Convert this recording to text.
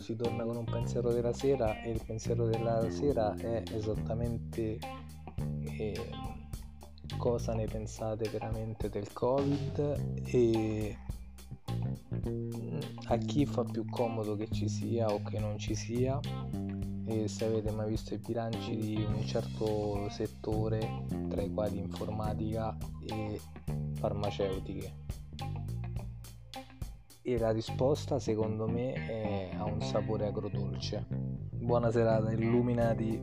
si torna con un pensiero della sera e il pensiero della sera è esattamente eh, cosa ne pensate veramente del covid e mm, a chi fa più comodo che ci sia o che non ci sia? E se avete mai visto i bilanci di un certo settore tra i quali informatica e farmaceutiche e la risposta secondo me è, ha un sapore agrodolce. Buona serata illuminati